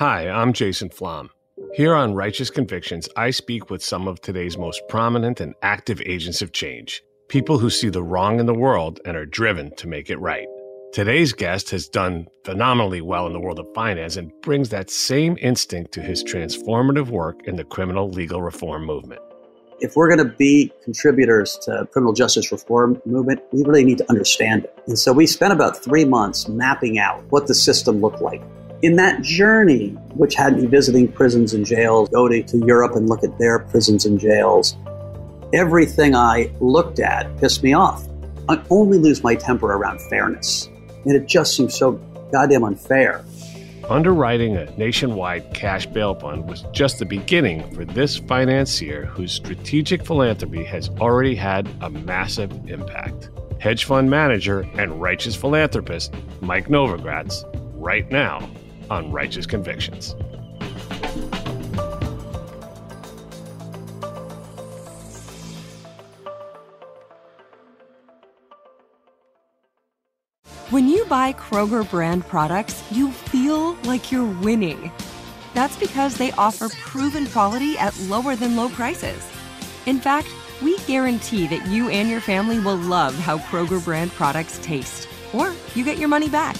Hi, I'm Jason Flom. Here on Righteous Convictions, I speak with some of today's most prominent and active agents of change, people who see the wrong in the world and are driven to make it right. Today's guest has done phenomenally well in the world of finance and brings that same instinct to his transformative work in the criminal legal reform movement. If we're going to be contributors to criminal justice reform movement, we really need to understand it. And so we spent about three months mapping out what the system looked like. In that journey, which had me visiting prisons and jails, go to, to Europe and look at their prisons and jails, everything I looked at pissed me off. I only lose my temper around fairness. And it just seems so goddamn unfair. Underwriting a nationwide cash bail fund was just the beginning for this financier whose strategic philanthropy has already had a massive impact. Hedge fund manager and righteous philanthropist Mike Novogratz, right now on Righteous Convictions. When you buy Kroger brand products, you feel like you're winning. That's because they offer proven quality at lower than low prices. In fact, we guarantee that you and your family will love how Kroger brand products taste, or you get your money back.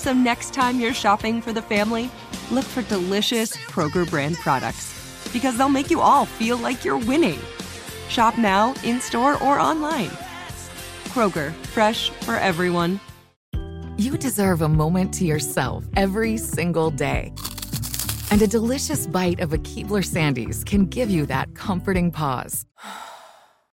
So next time you're shopping for the family, look for delicious Kroger brand products because they'll make you all feel like you're winning. Shop now, in store, or online. Kroger, fresh for everyone. You deserve a moment to yourself every single day. And a delicious bite of a Keebler Sandies can give you that comforting pause.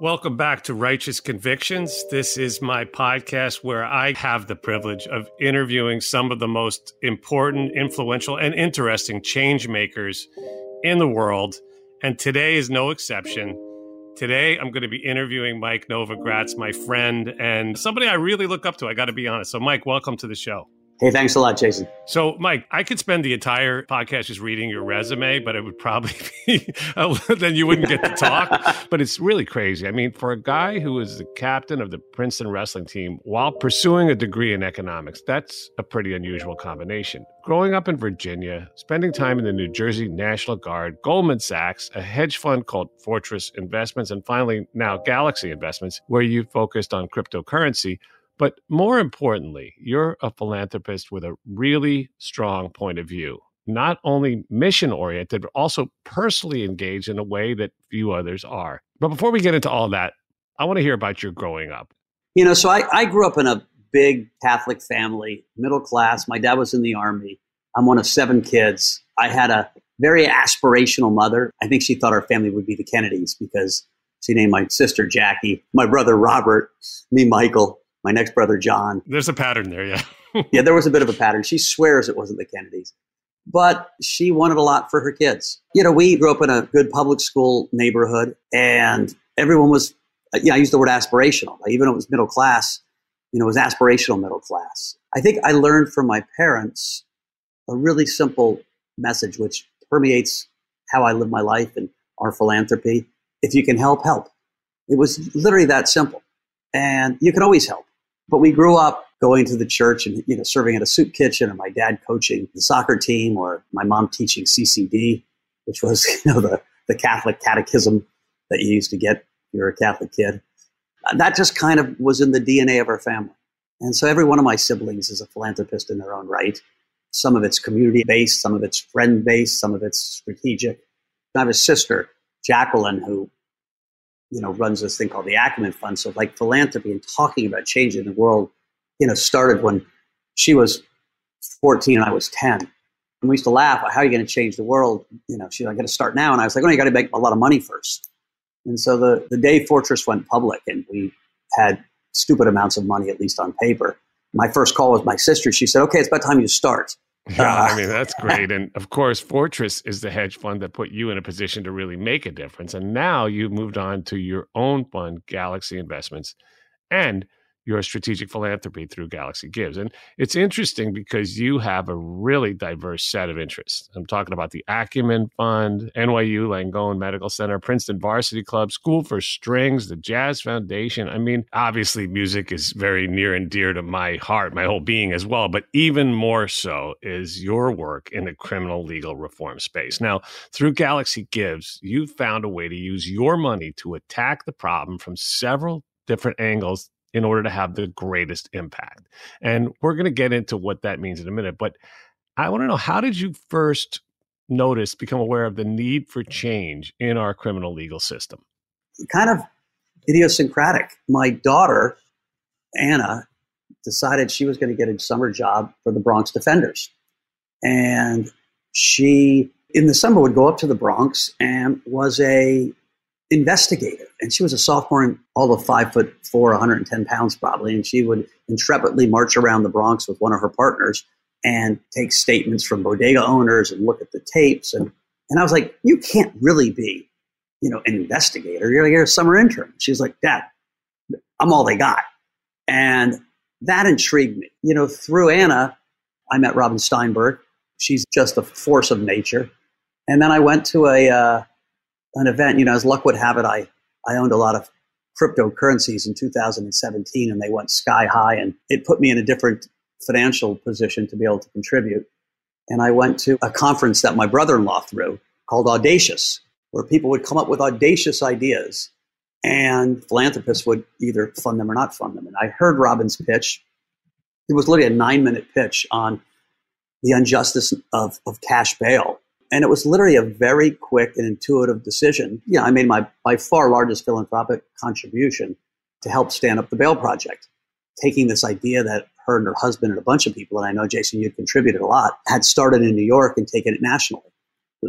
Welcome back to Righteous Convictions. This is my podcast where I have the privilege of interviewing some of the most important, influential, and interesting change makers in the world. And today is no exception. Today, I'm going to be interviewing Mike Novogratz, my friend, and somebody I really look up to. I got to be honest. So, Mike, welcome to the show. Hey, thanks a lot, Jason. So, Mike, I could spend the entire podcast just reading your resume, but it would probably be, then you wouldn't get to talk. but it's really crazy. I mean, for a guy who is the captain of the Princeton wrestling team while pursuing a degree in economics, that's a pretty unusual combination. Growing up in Virginia, spending time in the New Jersey National Guard, Goldman Sachs, a hedge fund called Fortress Investments, and finally now Galaxy Investments, where you focused on cryptocurrency but more importantly, you're a philanthropist with a really strong point of view, not only mission oriented, but also personally engaged in a way that few others are. But before we get into all that, I want to hear about your growing up. You know, so I, I grew up in a big Catholic family, middle class. My dad was in the army. I'm one of seven kids. I had a very aspirational mother. I think she thought our family would be the Kennedys because she named my sister Jackie, my brother Robert, me Michael my next brother John. There's a pattern there, yeah. yeah, there was a bit of a pattern. She swears it wasn't the Kennedys, but she wanted a lot for her kids. You know, we grew up in a good public school neighborhood, and everyone was, uh, yeah, I use the word aspirational. Even though it was middle class, you know, it was aspirational middle class. I think I learned from my parents a really simple message, which permeates how I live my life and our philanthropy. If you can help, help. It was literally that simple. And you can always help. But we grew up going to the church and you know serving at a soup kitchen, and my dad coaching the soccer team, or my mom teaching CCD, which was you know the the Catholic catechism that you used to get if you're a Catholic kid. Uh, that just kind of was in the DNA of our family. And so every one of my siblings is a philanthropist in their own right. Some of it's community based, some of it's friend based, some of it's strategic. I have a sister, Jacqueline, who you know, runs this thing called the Acumen Fund. So like philanthropy and talking about changing the world, you know, started when she was 14 and I was 10. And we used to laugh, how are you going to change the world? You know, she's like, I got to start now. And I was like, oh, you got to make a lot of money first. And so the, the day Fortress went public and we had stupid amounts of money, at least on paper, my first call was my sister. She said, okay, it's about time you start. Yeah, I mean, that's great. And of course, Fortress is the hedge fund that put you in a position to really make a difference. And now you've moved on to your own fund, Galaxy Investments. And your strategic philanthropy through Galaxy Gives. And it's interesting because you have a really diverse set of interests. I'm talking about the Acumen Fund, NYU Langone Medical Center, Princeton Varsity Club, School for Strings, the Jazz Foundation. I mean, obviously, music is very near and dear to my heart, my whole being as well, but even more so is your work in the criminal legal reform space. Now, through Galaxy Gives, you've found a way to use your money to attack the problem from several different angles in order to have the greatest impact. And we're going to get into what that means in a minute. But I want to know how did you first notice, become aware of the need for change in our criminal legal system? Kind of idiosyncratic. My daughter, Anna, decided she was going to get a summer job for the Bronx Defenders. And she, in the summer, would go up to the Bronx and was a investigator. And she was a sophomore and all of five foot four, 110 pounds probably. And she would intrepidly march around the Bronx with one of her partners and take statements from bodega owners and look at the tapes. And, and I was like, you can't really be, you know, an investigator. You're, you're a summer intern. She's like, Dad, I'm all they got. And that intrigued me. You know, through Anna, I met Robin Steinberg. She's just a force of nature. And then I went to a, uh, an event, you know, as luck would have it, I, I owned a lot of cryptocurrencies in 2017 and they went sky high and it put me in a different financial position to be able to contribute. And I went to a conference that my brother in law threw called Audacious, where people would come up with audacious ideas and philanthropists would either fund them or not fund them. And I heard Robin's pitch. It was literally a nine minute pitch on the injustice of, of cash bail and it was literally a very quick and intuitive decision. Yeah, I made my by far largest philanthropic contribution to help stand up the Bail Project, taking this idea that her and her husband and a bunch of people, and I know Jason, you'd contributed a lot, had started in New York and taken it nationally.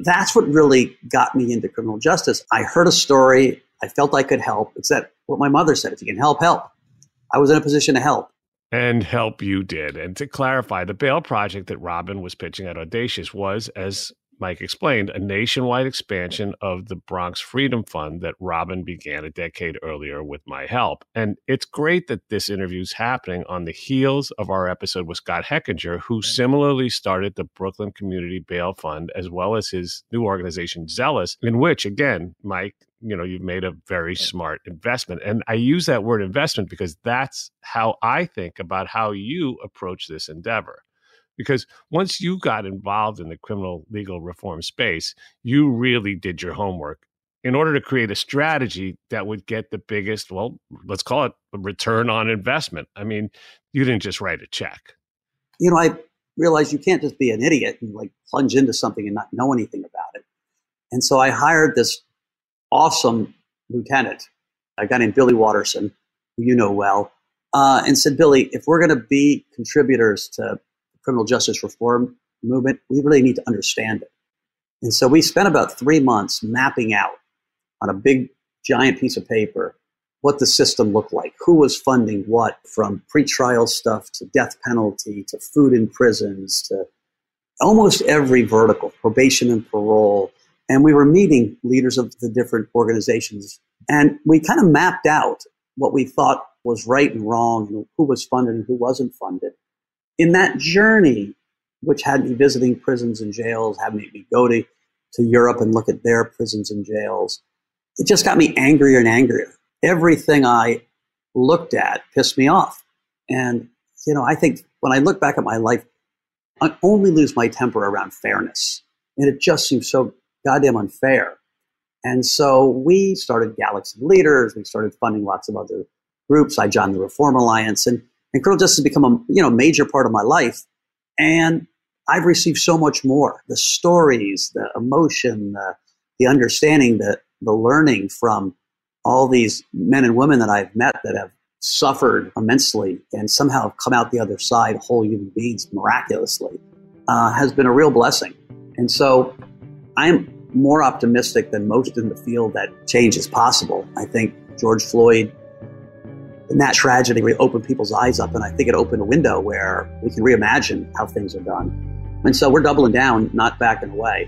That's what really got me into criminal justice. I heard a story. I felt I could help. It's that what my mother said: if you can help, help. I was in a position to help. And help you did. And to clarify, the bail project that Robin was pitching at Audacious was, as Mike explained, a nationwide expansion of the Bronx Freedom Fund that Robin began a decade earlier with my help. And it's great that this interview is happening on the heels of our episode with Scott Hechinger, who similarly started the Brooklyn Community Bail Fund, as well as his new organization, Zealous, in which, again, Mike, you know, you've made a very smart investment. And I use that word investment because that's how I think about how you approach this endeavor because once you got involved in the criminal legal reform space, you really did your homework in order to create a strategy that would get the biggest, well, let's call it a return on investment. I mean, you didn't just write a check. You know, I realized you can't just be an idiot and like plunge into something and not know anything about it. And so I hired this awesome lieutenant, a guy named Billy Watterson, who you know well, uh, and said, Billy, if we're going to be contributors to criminal justice reform movement, we really need to understand it. And so we spent about three months mapping out on a big, giant piece of paper what the system looked like, who was funding what, from pretrial stuff to death penalty to food in prisons to almost every vertical, probation and parole. And we were meeting leaders of the different organizations. And we kind of mapped out what we thought was right and wrong, and who was funded and who wasn't funded in that journey, which had me visiting prisons and jails, had me go to, to Europe and look at their prisons and jails, it just got me angrier and angrier. Everything I looked at pissed me off. And, you know, I think when I look back at my life, I only lose my temper around fairness. And it just seems so goddamn unfair. And so we started Galaxy Leaders. We started funding lots of other groups. I joined the Reform Alliance. And and criminal justice has become a you know major part of my life. And I've received so much more: the stories, the emotion, the, the understanding, the the learning from all these men and women that I've met that have suffered immensely and somehow come out the other side whole human beings miraculously uh, has been a real blessing. And so I'm more optimistic than most in the field that change is possible. I think George Floyd and that tragedy really opened people's eyes up, and I think it opened a window where we can reimagine how things are done. And so we're doubling down, not backing away.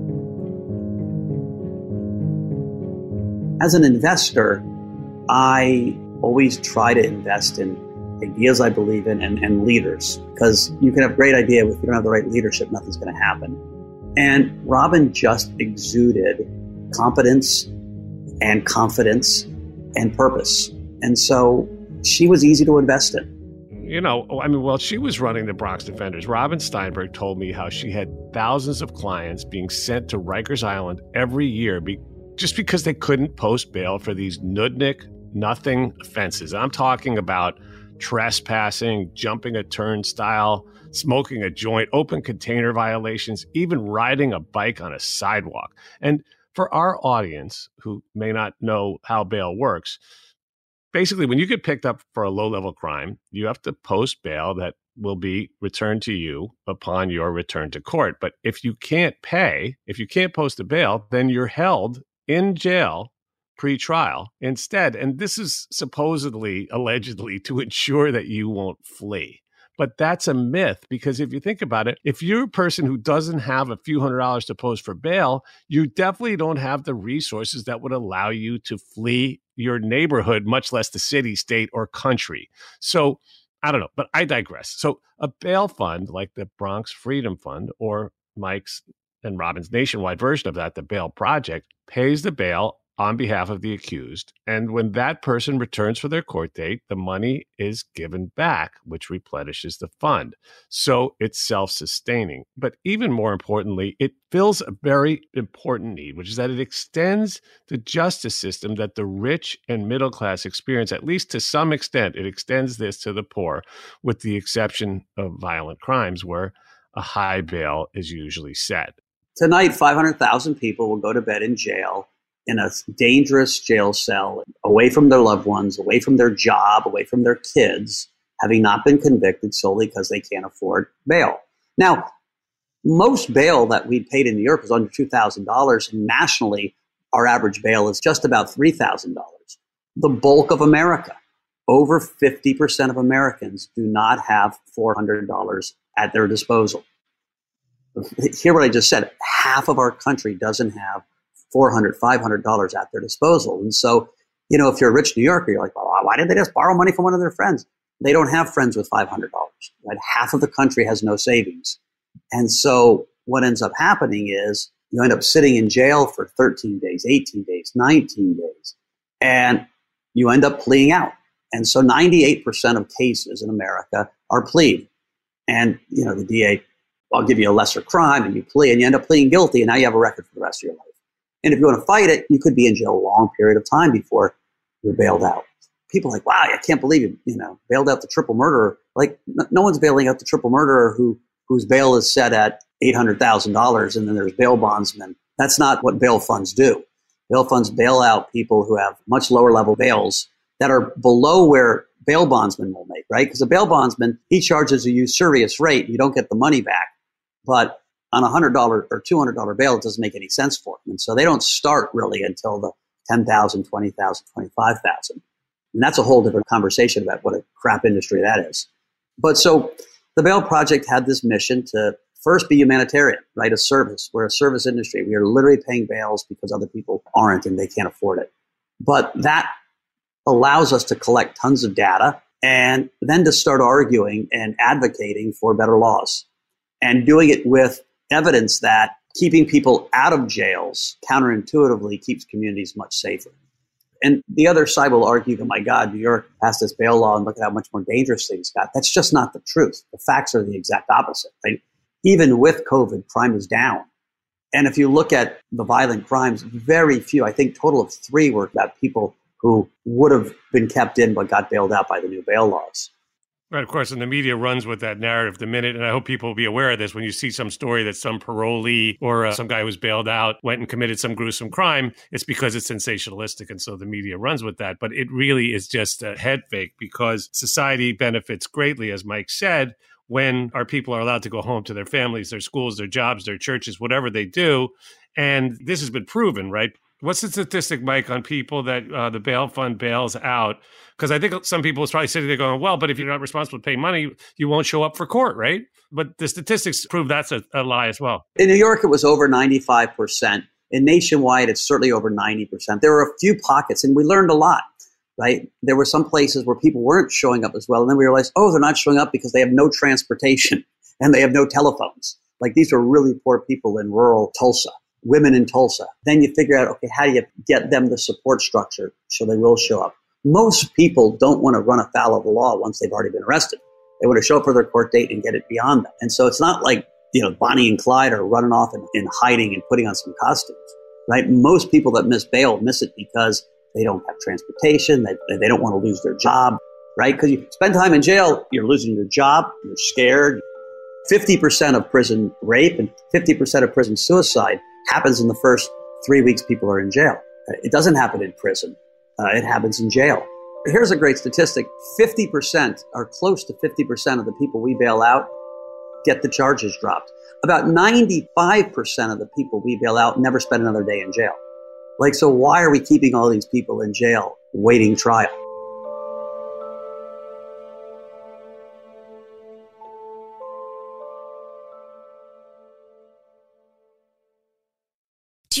As an investor, I always try to invest in ideas I believe in and, and leaders because you can have great idea, but if you don't have the right leadership, nothing's going to happen. And Robin just exuded competence and confidence and purpose. And so she was easy to invest in. You know, I mean, while she was running the Bronx Defenders. Robin Steinberg told me how she had thousands of clients being sent to Rikers Island every year be- just because they couldn't post bail for these nudnik, nothing offenses. I'm talking about trespassing, jumping a turnstile, smoking a joint, open container violations, even riding a bike on a sidewalk. And for our audience who may not know how bail works, basically, when you get picked up for a low level crime, you have to post bail that will be returned to you upon your return to court. But if you can't pay, if you can't post a bail, then you're held in jail pre-trial instead. And this is supposedly, allegedly, to ensure that you won't flee. But that's a myth because if you think about it, if you're a person who doesn't have a few hundred dollars to post for bail, you definitely don't have the resources that would allow you to flee your neighborhood, much less the city, state, or country. So I don't know, but I digress. So a bail fund like the Bronx Freedom Fund or Mike's and Robin's nationwide version of that, the Bail Project, pays the bail on behalf of the accused. And when that person returns for their court date, the money is given back, which replenishes the fund. So it's self sustaining. But even more importantly, it fills a very important need, which is that it extends the justice system that the rich and middle class experience, at least to some extent. It extends this to the poor, with the exception of violent crimes where a high bail is usually set. Tonight, 500,000 people will go to bed in jail in a dangerous jail cell, away from their loved ones, away from their job, away from their kids, having not been convicted solely because they can't afford bail. Now, most bail that we paid in New York was under $2,000, and nationally, our average bail is just about $3,000. The bulk of America, over 50% of Americans, do not have $400 at their disposal. Hear what I just said half of our country doesn't have 400 $500 at their disposal. And so, you know, if you're a rich New Yorker, you're like, well, why did they just borrow money from one of their friends? They don't have friends with $500. Right? Half of the country has no savings. And so what ends up happening is you end up sitting in jail for 13 days, 18 days, 19 days, and you end up pleading out. And so 98% of cases in America are plead. And, you know, the DA, I'll give you a lesser crime and you plea and you end up pleading guilty and now you have a record for the rest of your life. And if you want to fight it, you could be in jail a long period of time before you're bailed out. People are like, wow, I can't believe you, you know, bailed out the triple murderer. Like, no one's bailing out the triple murderer who whose bail is set at eight hundred thousand dollars, and then there's bail bondsmen. That's not what bail funds do. Bail funds bail out people who have much lower level bails that are below where bail bondsmen will make, right? Because a bail bondsman, he charges a usurious rate. You don't get the money back. But on a hundred dollar or two hundred dollar bail, it doesn't make any sense for them. And so they don't start really until the 10,000, 20,000, 25,000. And that's a whole different conversation about what a crap industry that is. But so the Bail Project had this mission to first be humanitarian, right? A service. We're a service industry. We are literally paying bails because other people aren't and they can't afford it. But that allows us to collect tons of data and then to start arguing and advocating for better laws and doing it with evidence that keeping people out of jails counterintuitively keeps communities much safer. And the other side will argue that, my God, New York passed this bail law and look at how much more dangerous things got. That's just not the truth. The facts are the exact opposite, right? Even with COVID, crime is down. And if you look at the violent crimes, very few, I think total of three were about people who would have been kept in but got bailed out by the new bail laws. Right, of course, and the media runs with that narrative the minute, and I hope people will be aware of this. When you see some story that some parolee or uh, some guy who's bailed out went and committed some gruesome crime, it's because it's sensationalistic, and so the media runs with that. But it really is just a head fake because society benefits greatly, as Mike said, when our people are allowed to go home to their families, their schools, their jobs, their churches, whatever they do. And this has been proven, right? What's the statistic, Mike, on people that uh, the bail fund bails out? Because I think some people is probably sitting there going, well, but if you're not responsible to pay money, you won't show up for court, right? But the statistics prove that's a, a lie as well. In New York, it was over 95%. In nationwide, it's certainly over 90%. There were a few pockets, and we learned a lot, right? There were some places where people weren't showing up as well. And then we realized, oh, they're not showing up because they have no transportation and they have no telephones. Like these were really poor people in rural Tulsa women in Tulsa. Then you figure out, okay, how do you get them the support structure so they will show up? Most people don't want to run afoul of the law once they've already been arrested. They want to show up for their court date and get it beyond that. And so it's not like, you know, Bonnie and Clyde are running off and, and hiding and putting on some costumes, right? Most people that miss bail miss it because they don't have transportation, they, they don't want to lose their job, right? Because you spend time in jail, you're losing your job, you're scared. 50% of prison rape and 50% of prison suicide happens in the first three weeks people are in jail. It doesn't happen in prison. Uh, it happens in jail. Here's a great statistic 50% or close to 50% of the people we bail out get the charges dropped. About 95% of the people we bail out never spend another day in jail. Like, so why are we keeping all these people in jail waiting trial? Do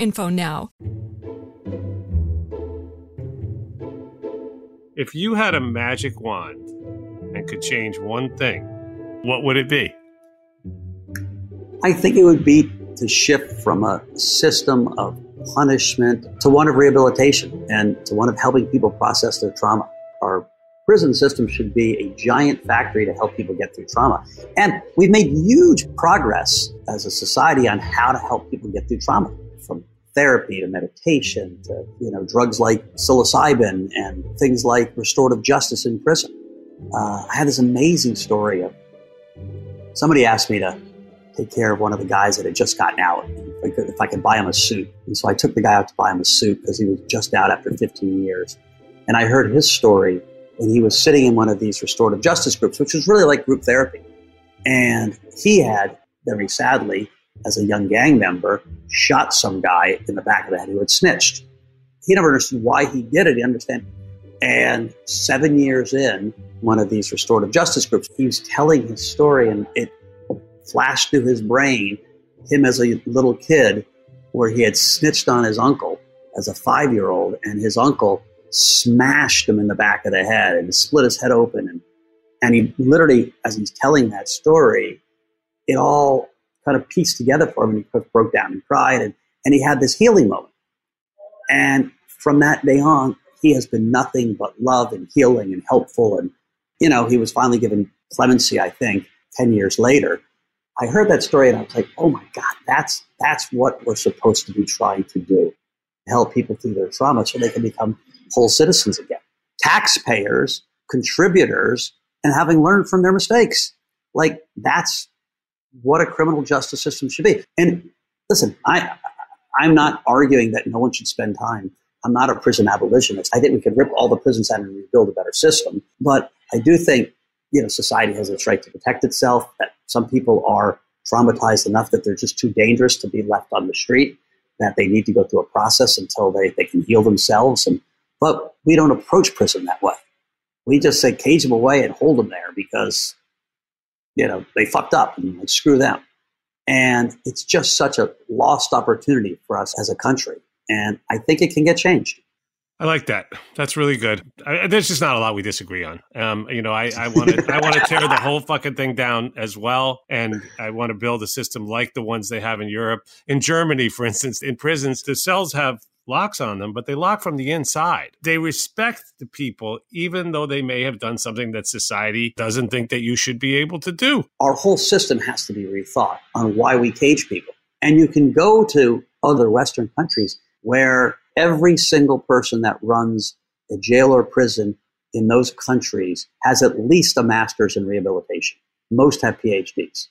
info now. If you had a magic wand and could change one thing, what would it be? I think it would be to shift from a system of punishment to one of rehabilitation and to one of helping people process their trauma. Our prison system should be a giant factory to help people get through trauma. And we've made huge progress as a society on how to help people get through trauma from therapy to meditation to you know drugs like psilocybin and things like restorative justice in prison. Uh, I had this amazing story of somebody asked me to take care of one of the guys that had just gotten out if I could, if I could buy him a suit. And so I took the guy out to buy him a suit because he was just out after 15 years. And I heard his story and he was sitting in one of these restorative justice groups, which was really like group therapy. And he had, very sadly, as a young gang member, shot some guy in the back of the head who had snitched. He never understood why he did it. He understand. And seven years in, one of these restorative justice groups, he was telling his story, and it flashed through his brain him as a little kid, where he had snitched on his uncle as a five year old, and his uncle smashed him in the back of the head and split his head open. And, and he literally, as he's telling that story, it all kind of pieced together for him and he broke down and cried. And, and he had this healing moment. And from that day on, he has been nothing but love and healing and helpful. And, you know, he was finally given clemency, I think, 10 years later. I heard that story and I was like, oh my God, that's, that's what we're supposed to be trying to do. Help people through their trauma so they can become whole citizens again. Taxpayers, contributors, and having learned from their mistakes. Like that's what a criminal justice system should be. And listen, I I'm not arguing that no one should spend time. I'm not a prison abolitionist. I think we could rip all the prisons out and rebuild a better system. But I do think, you know, society has its right to protect itself, that some people are traumatized enough that they're just too dangerous to be left on the street, that they need to go through a process until they, they can heal themselves and But we don't approach prison that way. We just say cage them away and hold them there because, you know, they fucked up and like, screw them. And it's just such a lost opportunity for us as a country. And I think it can get changed. I like that. That's really good. I, there's just not a lot we disagree on. Um, you know, I want to I want to tear the whole fucking thing down as well, and I want to build a system like the ones they have in Europe. In Germany, for instance, in prisons, the cells have locks on them, but they lock from the inside. They respect the people, even though they may have done something that society doesn't think that you should be able to do. Our whole system has to be rethought on why we cage people. And you can go to other Western countries where every single person that runs a jail or prison in those countries has at least a master's in rehabilitation. Most have PhDs,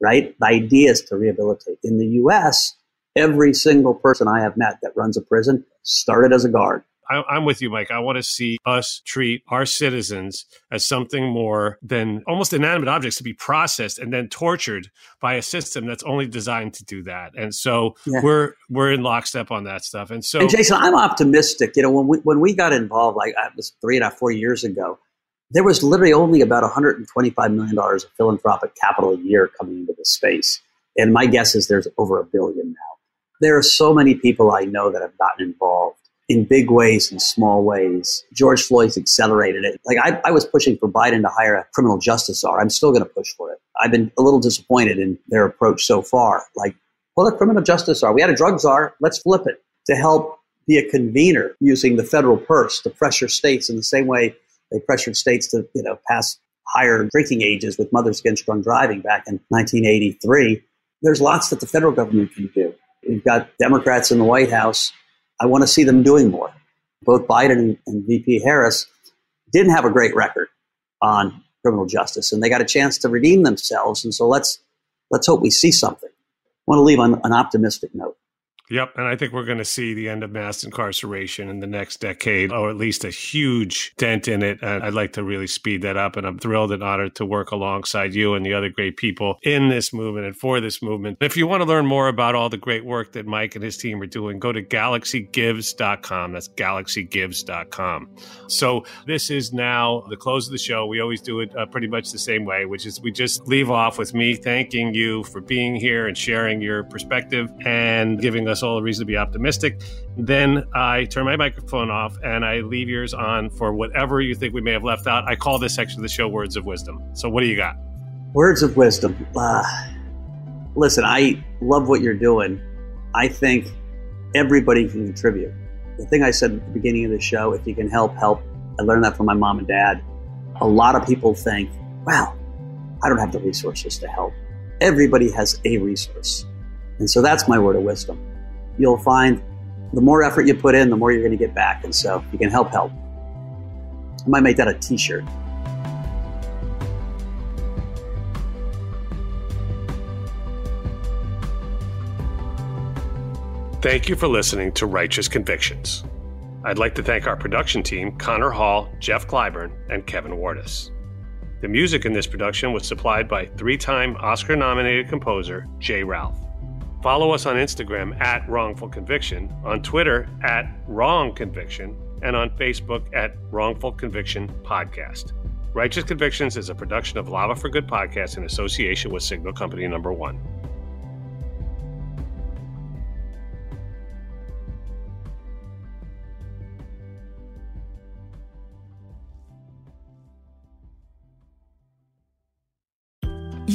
right? The idea is to rehabilitate. In the US, every single person I have met that runs a prison started as a guard I, am with you, Mike. I want to see us treat our citizens as something more than almost inanimate objects to be processed and then tortured by a system that's only designed to do that. And so yeah. we're we're in lockstep on that stuff. And so, and Jason, I'm optimistic. You know, when we when we got involved, like it was three and a half, four years ago, there was literally only about 125 million dollars of philanthropic capital a year coming into the space. And my guess is there's over a billion now. There are so many people I know that have gotten involved in big ways and small ways. George Floyd's accelerated it. Like I, I was pushing for Biden to hire a criminal justice czar. I'm still going to push for it. I've been a little disappointed in their approach so far. Like, well, a criminal justice czar. We had a drug czar. Let's flip it to help be a convener using the federal purse to pressure states in the same way they pressured states to, you know, pass higher drinking ages with mothers against drunk driving back in 1983. There's lots that the federal government can do. We've got Democrats in the White House I want to see them doing more. Both Biden and VP Harris didn't have a great record on criminal justice, and they got a chance to redeem themselves. And so let's let's hope we see something. I want to leave on an optimistic note. Yep. And I think we're going to see the end of mass incarceration in the next decade, or at least a huge dent in it. And I'd like to really speed that up. And I'm thrilled and honored to work alongside you and the other great people in this movement and for this movement. If you want to learn more about all the great work that Mike and his team are doing, go to galaxygives.com. That's galaxygives.com. So this is now the close of the show. We always do it uh, pretty much the same way, which is we just leave off with me thanking you for being here and sharing your perspective and giving us us all a reason to be optimistic. Then I turn my microphone off and I leave yours on for whatever you think we may have left out. I call this section of the show Words of Wisdom. So, what do you got? Words of Wisdom. Uh, listen, I love what you're doing. I think everybody can contribute. The thing I said at the beginning of the show if you can help, help. I learned that from my mom and dad. A lot of people think, wow, I don't have the resources to help. Everybody has a resource. And so that's my word of wisdom you'll find the more effort you put in, the more you're going to get back. And so you can help help. I might make that a t shirt. Thank you for listening to Righteous Convictions. I'd like to thank our production team, Connor Hall, Jeff Clyburn, and Kevin Wardis. The music in this production was supplied by three time Oscar nominated composer J. Ralph. Follow us on Instagram at Wrongful Conviction, on Twitter at Wrong Conviction, and on Facebook at Wrongful Conviction Podcast. Righteous Convictions is a production of Lava for Good Podcast in association with Signal Company Number One.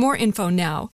more info now.